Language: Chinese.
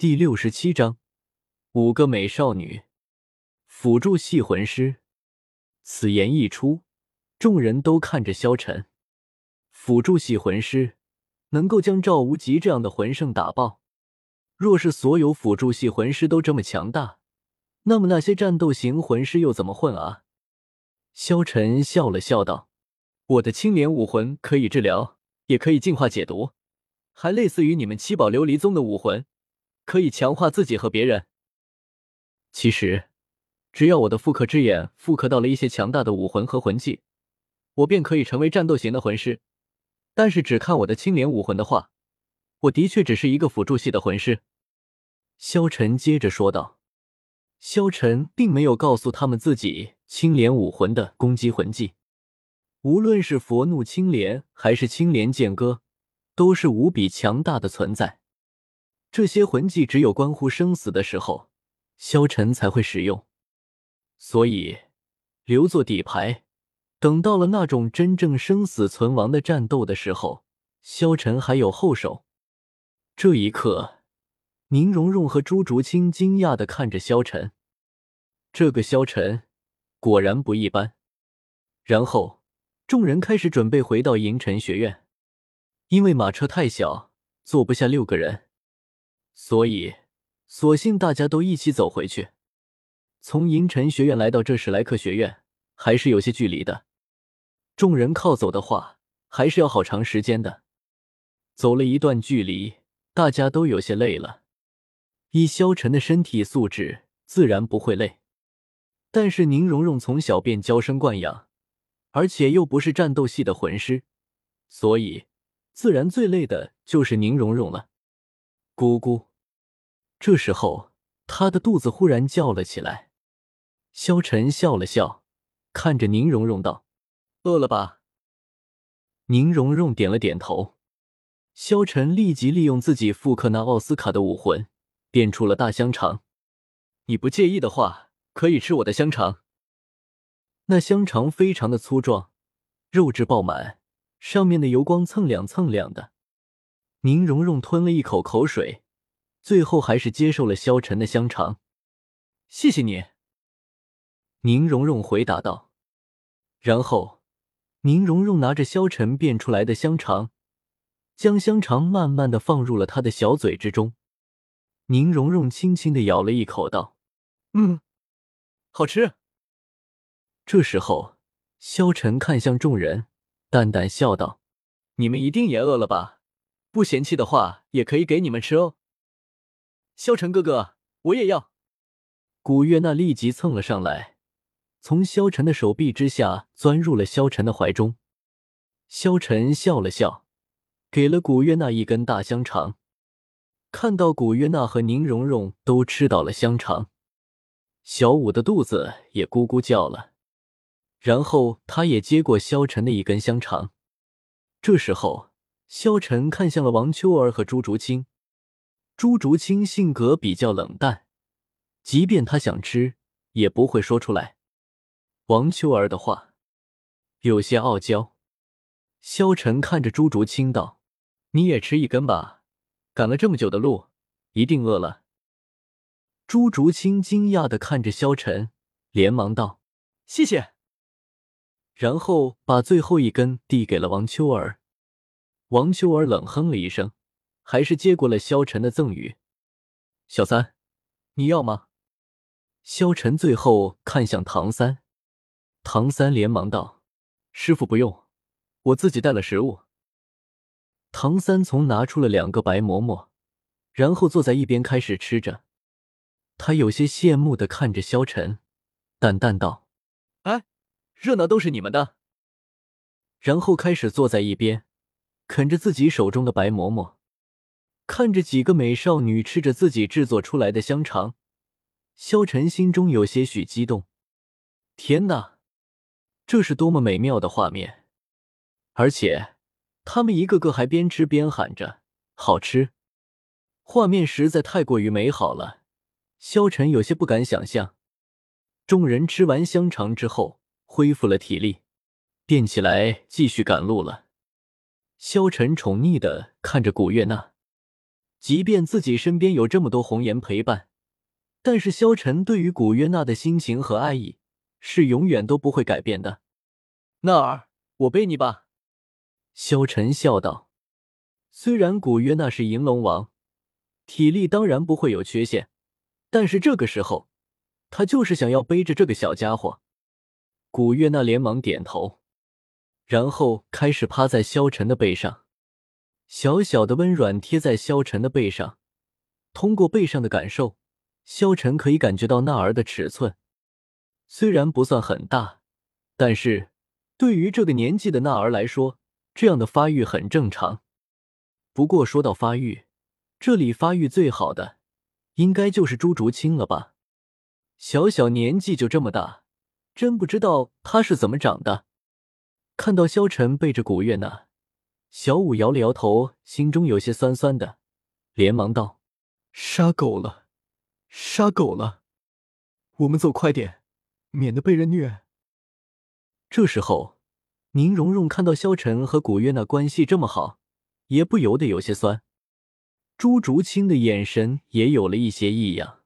第六十七章，五个美少女，辅助系魂师。此言一出，众人都看着萧晨。辅助系魂师能够将赵无极这样的魂圣打爆。若是所有辅助系魂师都这么强大，那么那些战斗型魂师又怎么混啊？萧晨笑了笑道：“我的青莲武魂可以治疗，也可以净化解毒，还类似于你们七宝琉璃宗的武魂。”可以强化自己和别人。其实，只要我的复刻之眼复刻到了一些强大的武魂和魂技，我便可以成为战斗型的魂师。但是，只看我的青莲武魂的话，我的确只是一个辅助系的魂师。萧晨接着说道。萧晨并没有告诉他们自己青莲武魂的攻击魂技，无论是佛怒青莲还是青莲剑歌，都是无比强大的存在。这些魂技只有关乎生死的时候，萧晨才会使用，所以留作底牌。等到了那种真正生死存亡的战斗的时候，萧晨还有后手。这一刻，宁荣荣和朱竹清惊讶的看着萧晨，这个萧晨果然不一般。然后，众人开始准备回到银尘学院，因为马车太小，坐不下六个人。所以，索性大家都一起走回去。从银尘学院来到这史莱克学院，还是有些距离的。众人靠走的话，还是要好长时间的。走了一段距离，大家都有些累了。以萧晨的身体素质，自然不会累。但是宁荣荣从小便娇生惯养，而且又不是战斗系的魂师，所以自然最累的就是宁荣荣了。咕咕。这时候，他的肚子忽然叫了起来。萧晨笑了笑，看着宁荣荣道：“饿了吧？”宁荣荣点了点头。萧晨立即利用自己复刻那奥斯卡的武魂，变出了大香肠。你不介意的话，可以吃我的香肠。那香肠非常的粗壮，肉质爆满，上面的油光蹭亮蹭亮的。宁荣荣吞了一口口水。最后还是接受了萧晨的香肠，谢谢你。宁荣荣回答道。然后，宁荣荣拿着萧晨变出来的香肠，将香肠慢慢的放入了他的小嘴之中。宁荣荣轻轻的咬了一口，道：“嗯，好吃。”这时候，萧晨看向众人，淡淡笑道：“你们一定也饿了吧？不嫌弃的话，也可以给你们吃哦。”萧晨哥哥，我也要。古月娜立即蹭了上来，从萧晨的手臂之下钻入了萧晨的怀中。萧晨笑了笑，给了古月娜一根大香肠。看到古月娜和宁荣荣都吃到了香肠，小五的肚子也咕咕叫了。然后他也接过萧晨的一根香肠。这时候，萧晨看向了王秋儿和朱竹清。朱竹清性格比较冷淡，即便他想吃，也不会说出来。王秋儿的话有些傲娇。萧晨看着朱竹清道：“你也吃一根吧，赶了这么久的路，一定饿了。”朱竹清惊讶的看着萧晨，连忙道：“谢谢。”然后把最后一根递给了王秋儿。王秋儿冷哼了一声。还是接过了萧晨的赠予，小三，你要吗？萧晨最后看向唐三，唐三连忙道：“师傅不用，我自己带了食物。”唐三从拿出了两个白馍馍，然后坐在一边开始吃着。他有些羡慕的看着萧晨，淡淡道：“哎，热闹都是你们的。”然后开始坐在一边，啃着自己手中的白馍馍。看着几个美少女吃着自己制作出来的香肠，萧晨心中有些许激动。天哪，这是多么美妙的画面！而且，他们一个个还边吃边喊着“好吃”，画面实在太过于美好了。萧晨有些不敢想象。众人吃完香肠之后，恢复了体力，便起来继续赶路了。萧晨宠溺的看着古月娜。即便自己身边有这么多红颜陪伴，但是萧晨对于古月娜的心情和爱意是永远都不会改变的。娜儿，我背你吧。”萧晨笑道。虽然古月娜是银龙王，体力当然不会有缺陷，但是这个时候，他就是想要背着这个小家伙。古月娜连忙点头，然后开始趴在萧晨的背上，小小的温软贴在萧晨的背上。通过背上的感受，萧晨可以感觉到娜儿的尺寸，虽然不算很大，但是对于这个年纪的娜儿来说，这样的发育很正常。不过说到发育，这里发育最好的，应该就是朱竹清了吧？小小年纪就这么大。真不知道他是怎么长的。看到萧晨背着古月娜，小五摇了摇头，心中有些酸酸的，连忙道：“杀狗了，杀狗了！我们走快点，免得被人虐。”这时候，宁荣荣看到萧晨和古月娜关系这么好，也不由得有些酸。朱竹清的眼神也有了一些异样。